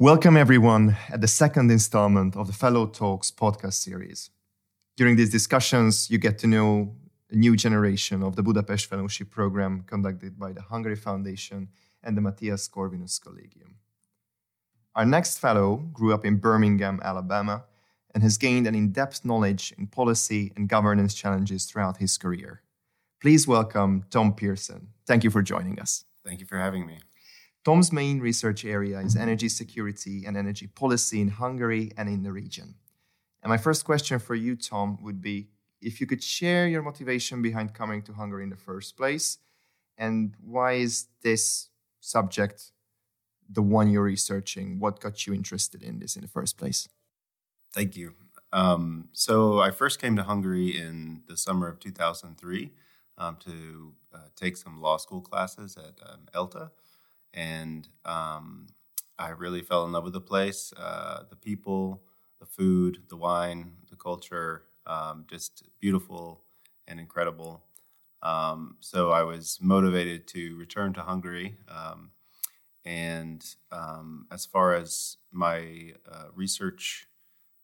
Welcome, everyone, at the second installment of the Fellow Talks podcast series. During these discussions, you get to know a new generation of the Budapest Fellowship Program conducted by the Hungary Foundation and the Mathias Corvinus Collegium. Our next fellow grew up in Birmingham, Alabama, and has gained an in depth knowledge in policy and governance challenges throughout his career. Please welcome Tom Pearson. Thank you for joining us. Thank you for having me. Tom's main research area is energy security and energy policy in Hungary and in the region. And my first question for you, Tom, would be if you could share your motivation behind coming to Hungary in the first place, and why is this subject the one you're researching? What got you interested in this in the first place? Thank you. Um, so I first came to Hungary in the summer of 2003 um, to uh, take some law school classes at um, ELTE and um, I really fell in love with the place, uh, the people, the food, the wine, the culture, um, just beautiful and incredible. Um, so I was motivated to return to Hungary. Um, and um, as far as my uh, research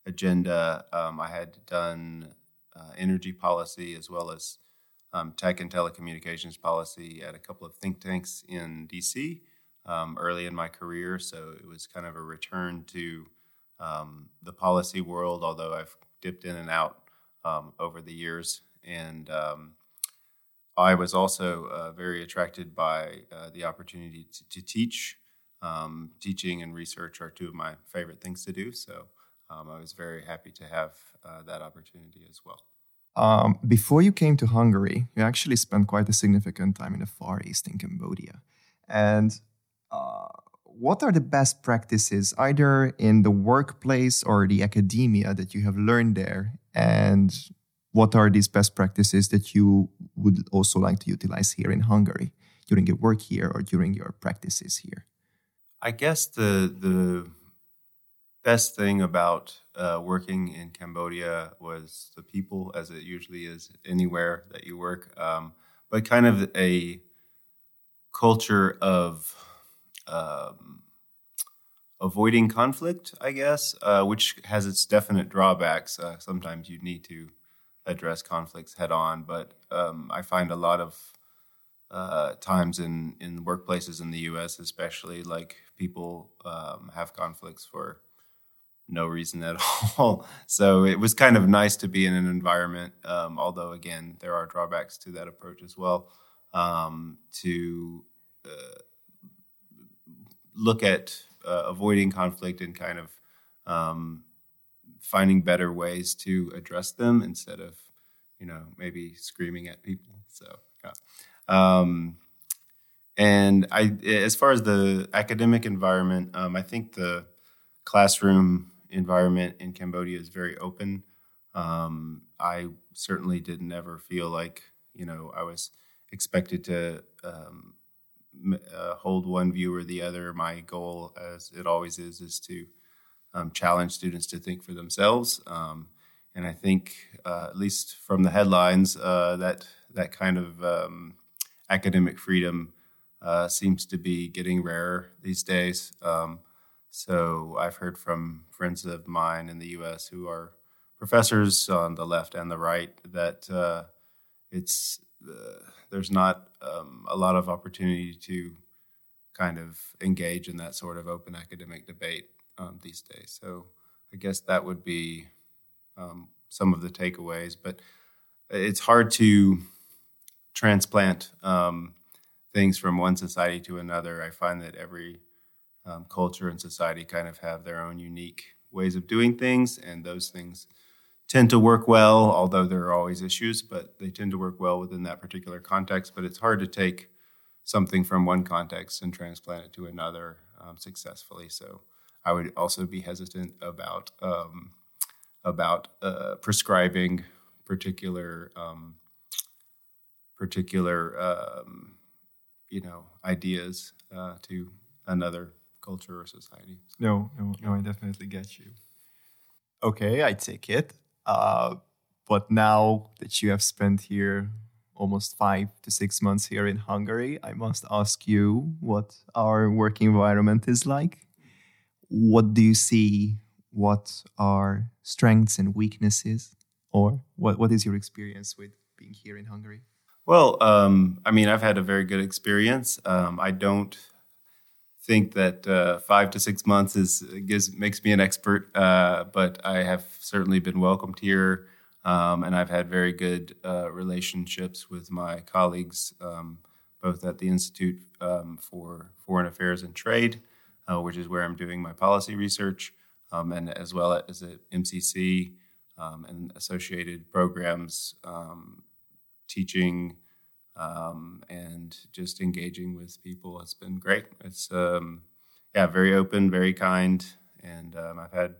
agenda, um, I had done uh, energy policy as well as tech and telecommunications policy at a couple of think tanks in DC um, early in my career. So it was kind of a return to um, the policy world, although I've dipped in and out um, over the years. And um, I was also uh, very attracted by uh, the opportunity to, to teach. Um, teaching and research are two of my favorite things to do. So um, I was very happy to have uh, that opportunity as well. Um, before you came to Hungary, you actually spent quite a significant time in the Far East in Cambodia. And what are the best practices, either in the workplace or the academia, that you have learned there? And what are these best practices that you would also like to utilize here in Hungary during your work here or during your practices here? I guess the the best thing about uh, working in Cambodia was the people, as it usually is anywhere that you work, um, but kind of a culture of um, avoiding conflict, I guess, uh, which has its definite drawbacks. Uh, sometimes you need to address conflicts head on, but um, I find a lot of uh, times in in workplaces in the U.S., especially, like people um, have conflicts for no reason at all. so it was kind of nice to be in an environment, um, although again there are drawbacks to that approach as well. Um, to uh, look at uh, avoiding conflict and kind of um, finding better ways to address them instead of you know maybe screaming at people so yeah. um, and i as far as the academic environment um, i think the classroom environment in cambodia is very open um, i certainly didn't ever feel like you know i was expected to um, uh, hold one view or the other. My goal, as it always is, is to um, challenge students to think for themselves. Um, and I think, uh, at least from the headlines, uh, that that kind of um, academic freedom uh, seems to be getting rarer these days. Um, so I've heard from friends of mine in the U.S. who are professors on the left and the right that uh, it's there's not um, a lot of opportunity to kind of engage in that sort of open academic debate um, these days. So I guess that would be um, some of the takeaways. But it's hard to transplant um, things from one society to another. I find that every um, culture and society kind of have their own unique ways of doing things, and those things tend to work well, although there are always issues, but they tend to work well within that particular context. But it's hard to take something from one context and transplant it to another um, successfully. So I would also be hesitant about um, about uh, prescribing particular um, particular um, you know ideas uh, to another culture or society. No, no, no. I definitely get you. Okay, I take it. Uh, but now that you have spent here almost five to six months here in Hungary, I must ask you what our working environment is like. what do you see? What are strengths and weaknesses? Or what, what is your experience with being here in Hungary? Well, um, I mean, I've had a very good experience. Um, I don't think that uh, five to six months is gives makes me an expert, uh, but I have certainly been welcomed here, um, and I've had very good uh, relationships with my colleagues, um, both at the Institute um, for Foreign Affairs and Trade, uh, which is where I'm doing my policy research, um, and as well as at MCC um, and associated programs, teaching um, and just engaging with people. It's been great. It's um, yeah, very open, very kind, and um, I've had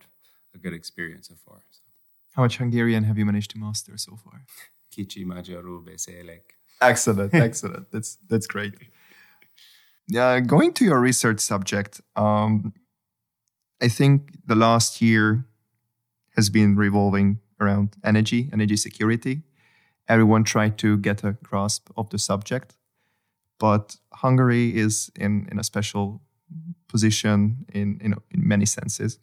a good experience so far. So. How much Hungarian have you managed to master so far? Kicsi magyarul beszélek. Excellent, excellent. That's that's great. Yeah, going to your research subject, um, I think the last year has been revolving around energy, energy security everyone tried to get a grasp of the subject. But Hungary is in, in a special position in, in, in many senses.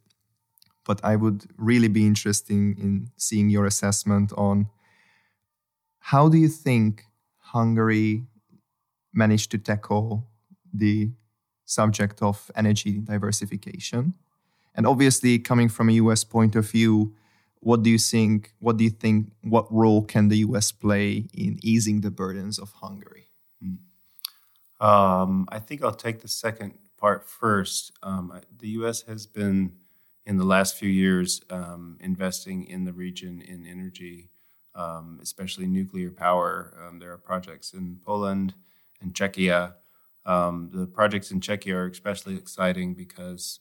But I would really be interested in seeing your assessment on how do you think Hungary managed to tackle the subject of energy diversification? And obviously, coming from a US point of view, what do you think? What do you think? What role can the U.S. play in easing the burdens of Hungary? Hmm. Um, I think I'll take the second part first. Um, the U.S. has been, in the last few years, um, investing in the region in energy, um, especially nuclear power. Um, there are projects in Poland and Czechia. Um, the projects in Czechia are especially exciting because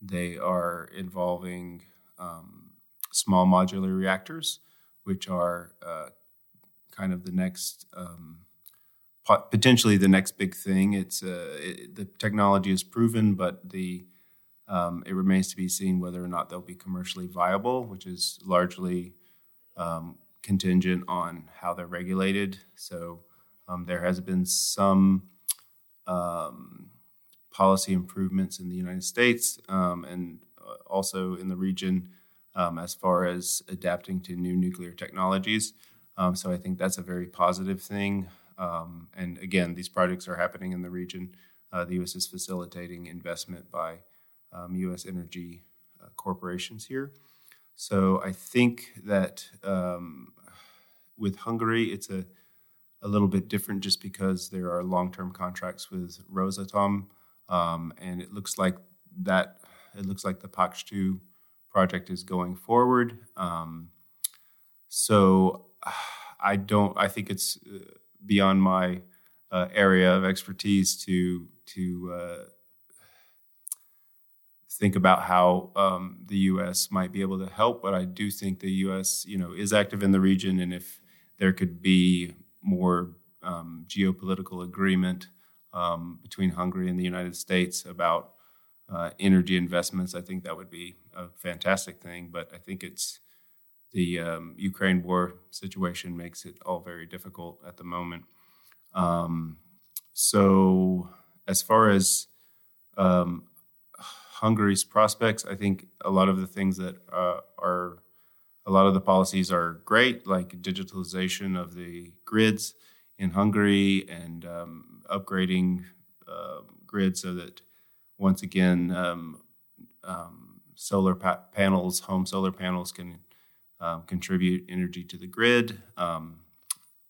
they are involving um, small modular reactors, which are uh, kind of the next, um, potentially the next big thing. It's uh, it, the technology is proven, but the um, it remains to be seen whether or not they'll be commercially viable, which is largely um, contingent on how they're regulated. So um, there has been some um, policy improvements in the United States um, and also in the region um, as far as adapting to new nuclear technologies. Um, so I think that's a very positive thing. Um, and again, these projects are happening in the region. Uh, the U.S. is facilitating investment by U.S. Um, energy uh, corporations here. So I think that um, with Hungary, it's a a little bit different just because there are long-term contracts with Rosatom, um, and it looks like that it looks like the Paks 2 project is going forward. Um, so I don't. I think it's uh, beyond my uh, area of expertise to to uh, think about how um, the U.S. might be able to help. But I do think the U.S. you know is active in the region, and if there could be more um, geopolitical agreement um, between Hungary and the United States about uh, energy investments, I think that would be a fantastic thing. But I think it's the um, Ukraine war situation makes it all very difficult at the moment. Um, so, as far as um, Hungary's prospects, I think a lot of the things that uh, are a lot of the policies are great, like digitalization of the grids in Hungary and um, upgrading uh, grids so that once again, um, um, solar pa- panels, home solar panels can um, contribute energy to the grid. Um,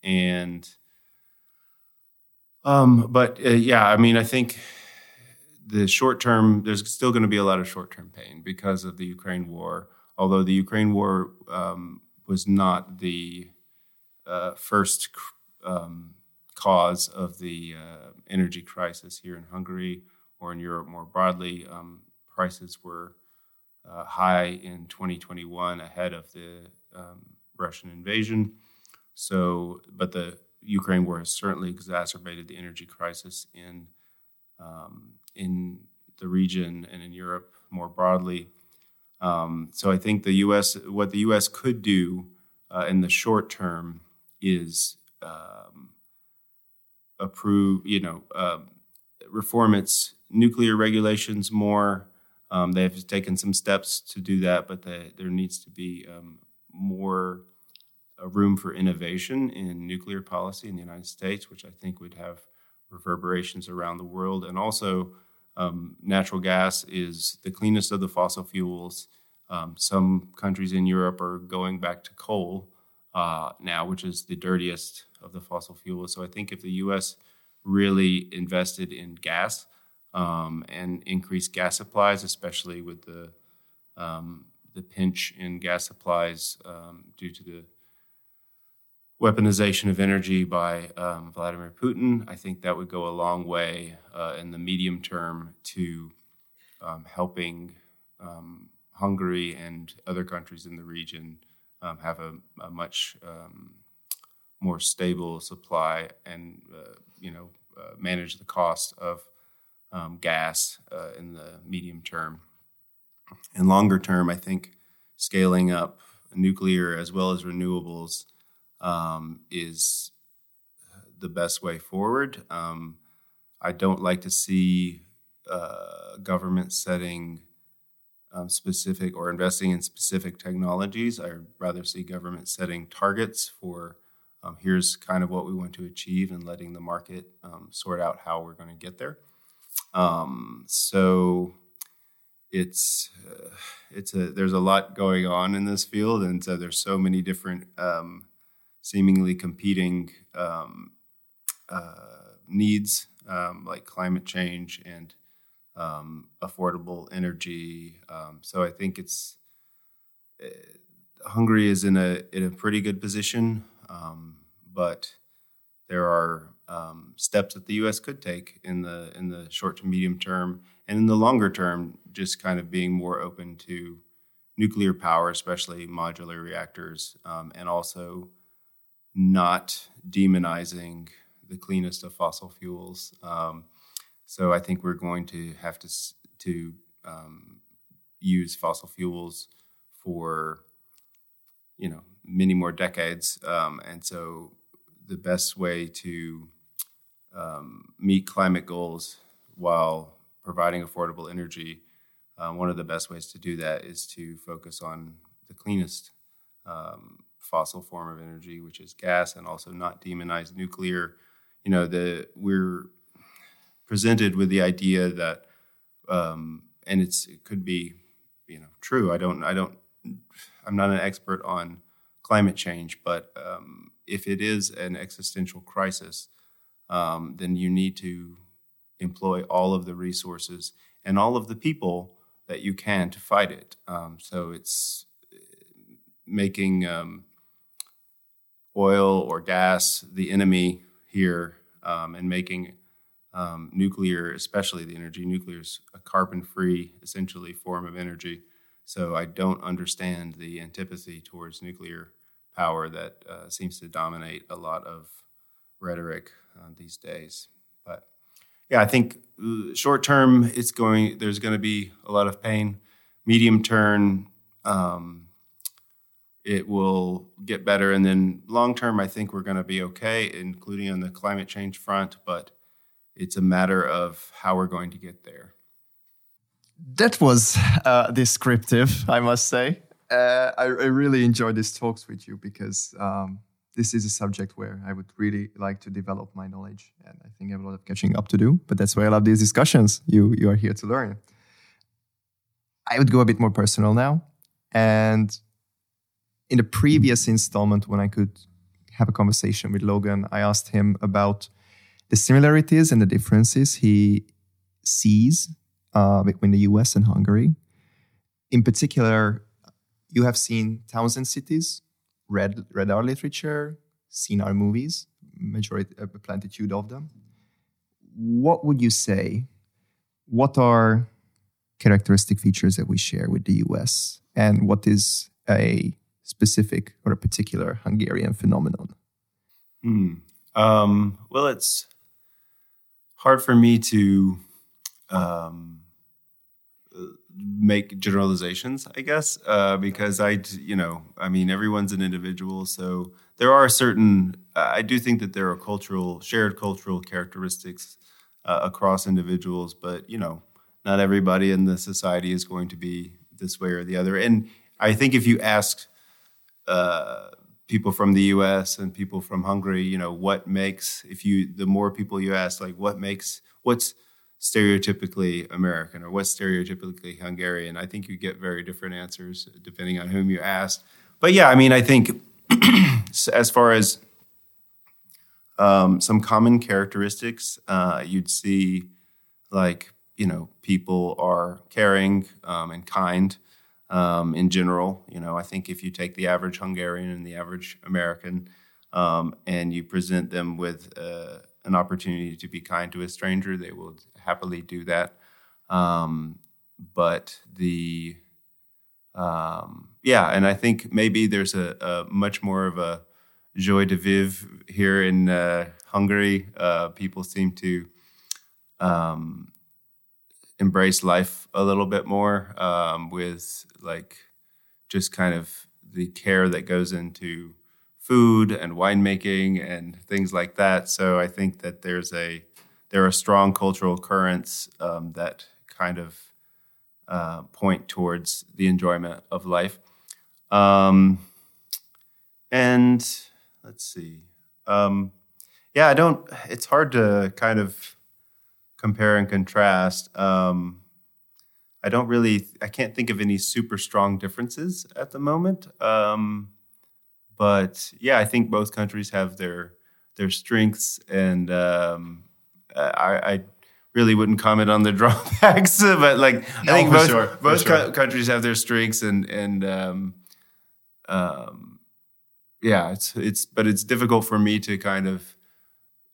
and, um, but uh, yeah, I mean, I think the short term, there's still going to be a lot of short term pain because of the Ukraine war. Although the Ukraine war um, was not the uh, first cause of the uh, energy crisis here in Hungary or in Europe more broadly, um, prices were uh, high in 2021 ahead of the um, Russian invasion. So, but the Ukraine war has certainly exacerbated the energy crisis in um, in the region and in Europe more broadly. Um, so, I think the U.S. what the U.S. could do uh, in the short term is um, approve, you know, um, reform its nuclear regulations more. Um, they've taken some steps to do that, but the, there needs to be um, more uh, room for innovation in nuclear policy in the United States, which I think would have reverberations around the world. And also, um, natural gas is the cleanest of the fossil fuels. Um, some countries in Europe are going back to coal uh, now, which is the dirtiest of the fossil fuels. So I think if the U.S. really invested in gas um, and increased gas supplies, especially with the um, the pinch in gas supplies um, due to the weaponization of energy by um, Vladimir Putin, I think that would go a long way uh, in the medium term to um, helping um, Hungary and other countries in the region um, have a, a much um, more stable supply and uh, you know uh, manage the cost of um, gas uh, in the medium term. And longer term, I think scaling up nuclear as well as renewables um, is the best way forward. Um, I don't like to see uh, government setting um, specific or investing in specific technologies. I'd rather see government setting targets for um, here's kind of what we want to achieve and letting the market um, sort out how we're going to get there. Um, so it's uh, it's a there's a lot going on in this field, and so there's so many different um, seemingly competing um, uh, needs um, like climate change and affordable energy. So I think it's uh, Hungary is in a in a pretty good position, um, but there are um, steps that the U.S. could take in the in the short to medium term, and in the longer term, just kind of being more open to nuclear power, especially modular reactors, um, and also not demonizing the cleanest of fossil fuels. Um, so I think we're going to have to to um, use fossil fuels for you know many more decades, um, and so the best way to um, meet climate goals while providing affordable energy. Uh, one of the best ways to do that is to focus on the cleanest um, fossil form of energy, which is gas, and also not demonize nuclear. You know, the we're presented with the idea that, um, and it's it could be, you know, true. I don't, I don't, I'm not an expert on climate change, but um, if it is an existential crisis, um, then you need to employ all of the resources and all of the people that you can to fight it. Um, so it's making um, oil or gas the enemy here um, and making um, nuclear, especially the energy, nuclear is a carbon free, essentially, form of energy. So I don't understand the antipathy towards nuclear power that uh, seems to dominate a lot of rhetoric uh, these days. But yeah, I think uh, short term, it's going. There's going to be a lot of pain. Medium term, um, it will get better. And then long term, I think we're going to be okay, including on the climate change front. But it's a matter of how we're going to get there. That was uh, descriptive, I must say. Uh, I, I, really enjoy these talks with you because um, this is a subject where I would really like to develop my knowledge, and I think I have a lot of catching up to do. But that's why I love these discussions. You you are here to learn. I would go a bit more personal now, and in the previous installment, when I could have a conversation with Logan, I asked him about the similarities and the differences he sees uh, between the US and Hungary. In particular, you have seen Townsend cities, read, read our literature, seen our movies, majority, a plentitude of them. What would you say? What are characteristic features that we share with the US? And what is a specific or a particular Hungarian phenomenon? Mm. Um, well, it's hard for me to um, make generalizations, I guess, uh, because I, you know, I mean, everyone's an individual. So there are certain, I do think that there are cultural, shared cultural characteristics uh, across individuals, but you know, not everybody in the society is going to be this way or the other. And I think if you ask uh, people from the U.S. and people from Hungary, you know, what makes if you the more people you ask, like what makes what's stereotypically American or what's stereotypically Hungarian, I think you get very different answers depending on whom you ask. But yeah, I mean, I think as far as um, some common characteristics, uh, you'd see like you know people are caring um, and kind um, in general. You know, I think if you take the average Hungarian and the average American, um, and you present them with uh, an opportunity to be kind to a stranger, they will happily do that. Um, but the um, yeah, and I think maybe there's a, a, much more of a joie de vivre here in uh, Hungary. Uh, people seem to um, embrace life a little bit more um, with like just kind of the care that goes into food and winemaking and things like that. So I think that there's a there are strong cultural currents um, that kind of uh, point towards the enjoyment of life. Um, and let's see. Um, yeah, I don't. It's hard to kind of compare and contrast. Um, I don't really, I can't think of any super strong differences at the moment. Um, but yeah, I think both countries have their their strengths, and um, I, I, really wouldn't comment on the drawbacks. but like, no, I think both sure, both sure. co- countries have their strengths, and and um, um, yeah, it's it's but it's difficult for me to kind of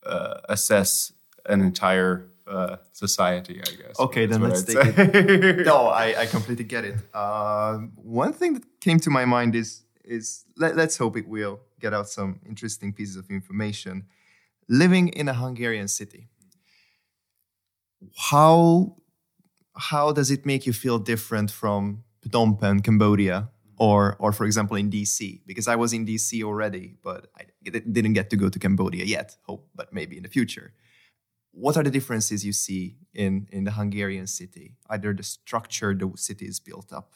uh, assess an entire uh, society, I guess. Okay, then let's take it. no, I, I completely get it. Uh, one thing that came to my mind is is let, let's hope it will get out some interesting pieces of information. Living in a Hungarian city, how how does it make you feel different from Phnom Penh, Cambodia, or or for example in DC? Because I was in DC already, but I didn't get to go to Cambodia yet. Hope, but maybe in the future what are the differences you see in in the Hungarian city? Either the structure the city is built up.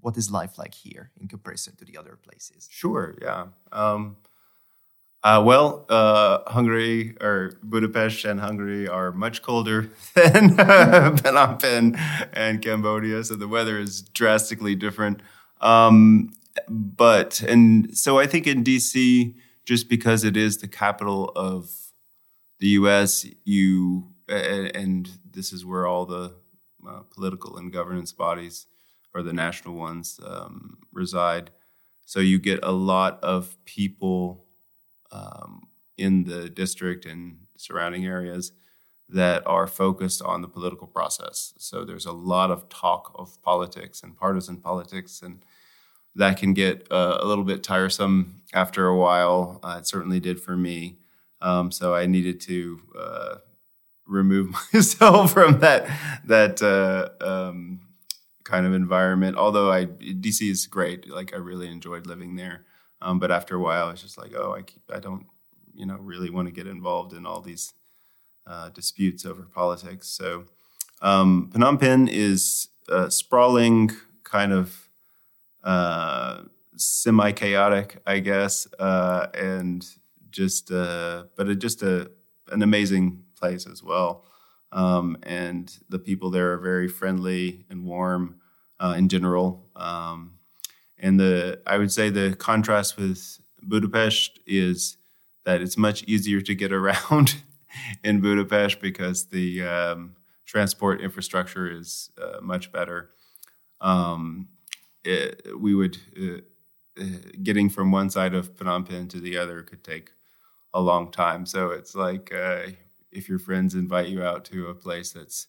What is life like here in comparison to the other places? Sure. Yeah. Um, uh, well, uh, Hungary or Budapest and Hungary are much colder than Phnom Penh and Cambodia, so the weather is drastically different. Um, but and so I think in DC, just because it is the capital of the U.S., you and this is where all the uh, political and governance bodies or the national ones um, reside. So you get a lot of people um, in the district and surrounding areas that are focused on the political process. So there's a lot of talk of politics and partisan politics, and that can get uh, a little bit tiresome after a while. Uh, it certainly did for me. Um, so I needed to uh, remove myself from that that uh, um, kind of environment. Although I DC is great, like I really enjoyed living there. Um, but after a while, I was just like, oh, I keep, I don't you know really want to get involved in all these uh, disputes over politics. So um, Phnom Penh is a sprawling kind of uh, semi chaotic, I guess, uh, and just uh, but it just a an amazing place as well. Um, and the people there are very friendly and warm uh, in general. Um, and the I would say the contrast with Budapest is that it's much easier to get around in Budapest because the um, transport infrastructure is uh, much better. Um, it, we would uh, uh, getting from one side of Phnom Penh to the other could take a long time. So it's like uh, if your friends invite you out to a place that's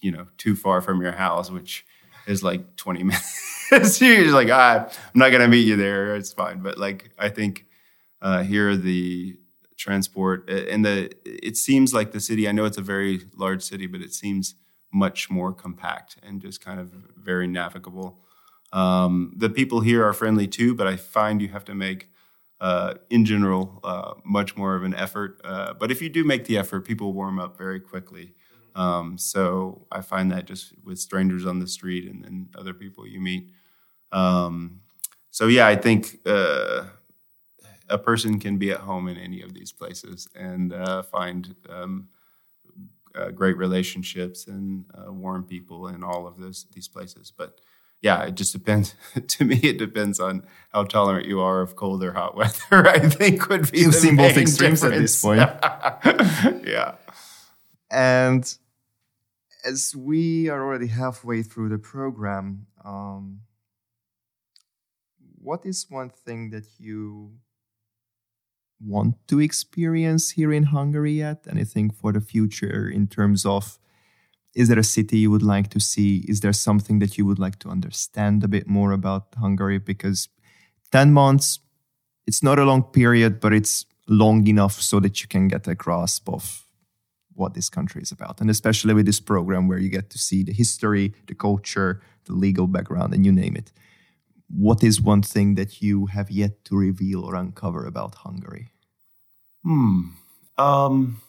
you know too far from your house, which is like 20 minutes, you're like, ah, I'm not gonna meet you there. It's fine. But like I think uh, here the transport and the it seems like the city. I know it's a very large city, but it seems much more compact and just kind of very navigable. Um, the people here are friendly too, but I find you have to make uh, in general, uh, much more of an effort. Uh, but if you do make the effort, people warm up very quickly. Um, so I find that just with strangers on the street and then other people you meet. Um, so yeah, I think uh, a person can be at home in any of these places and uh, find um, uh, great relationships and uh, warm people in all of this, these places. But yeah, it just depends. to me, it depends on how tolerant you are of cold or hot weather. I think would be You've the seen both extremes at this point. yeah. And as we are already halfway through the program, um, what is one thing that you want to experience here in Hungary yet? Anything for the future in terms of is there a city you would like to see? Is there something that you would like to understand a bit more about Hungary? Because 10 months, it's not a long period, but it's long enough so that you can get a grasp of what this country is about. And especially with this program where you get to see the history, the culture, the legal background, and you name it. What is one thing that you have yet to reveal or uncover about Hungary? Hmm. Um,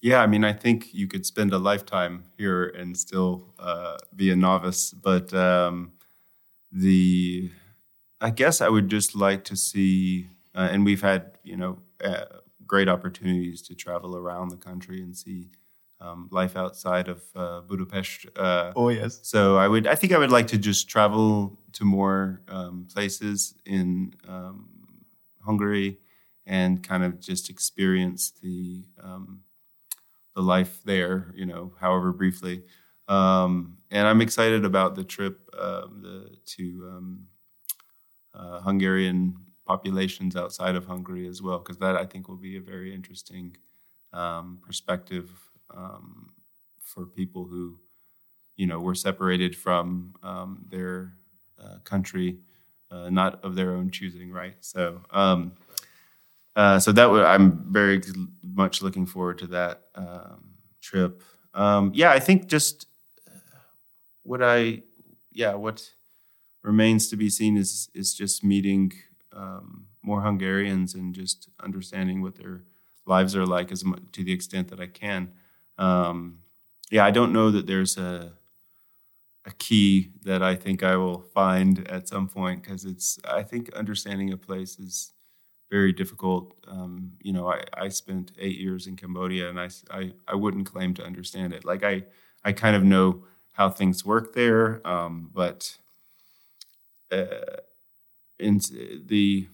yeah, I mean, I think you could spend a lifetime here and still uh, be a novice. But um, the, I guess I would just like to see, uh, and we've had, you know, uh, great opportunities to travel around the country and see um, life outside of uh, Budapest. Uh, Oh, yes. so I would, I think I would like to just travel to more um, places in um, Hungary and kind of just experience the um, the life there, you know, however briefly. Um, and I'm excited about the trip um, the, to um, uh, Hungarian populations outside of Hungary as well, because that I think will be a very interesting um, perspective um, for people who, you know, were separated from um, their uh, country, uh, not of their own choosing, right? So, um, uh, so that would, I'm very much looking forward to that um, trip. Um, yeah, I think just uh, what I, yeah, what remains to be seen is is just meeting um, more Hungarians and just understanding what their lives are like as much, to the extent that I can. Um, yeah, I don't know that there's a a key that I think I will find at some point because it's I think understanding a place is very difficult. Um, you know, I, I spent eight years in Cambodia and I, I, I wouldn't claim to understand it. Like I, I kind of know how things work there, um, but uh, in the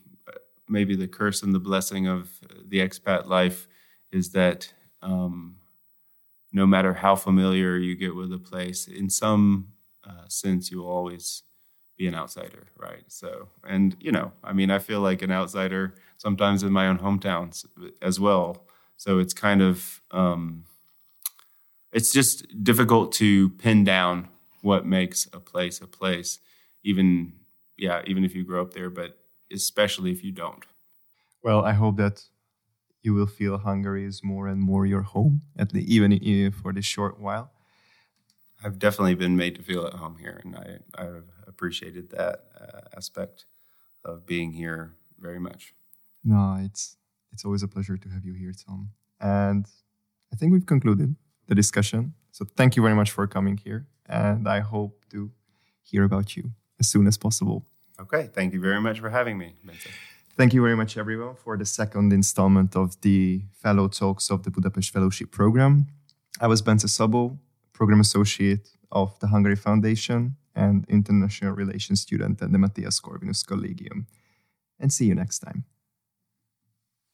maybe the curse and the blessing of the expat life is that um, no matter how familiar you get with a place, in some uh, sense, you will always be an outsider, right? So, and you know, I mean, I feel like an outsider sometimes in my own hometowns as well. So it's kind of, um, it's just difficult to pin down what makes a place a place, even, yeah, even if you grow up there, but especially if you don't. Well, I hope that you will feel Hungary is more and more your home, at least even for this short while. I've definitely been made to feel at home here, and I I've appreciated that uh, aspect of being here very much. No, it's it's always a pleasure to have you here, Tom. And I think we've concluded the discussion. So thank you very much for coming here, and I hope to hear about you as soon as possible. Okay, thank you very much for having me, Vincent. Thank you very much, everyone, for the second installment of the Fellow Talks of the Budapest Fellowship Program. I was Bence Szabó, Program Associate of the Hungary Foundation and International Relations student at the Mathias Corvinus Collegium. And see you next time.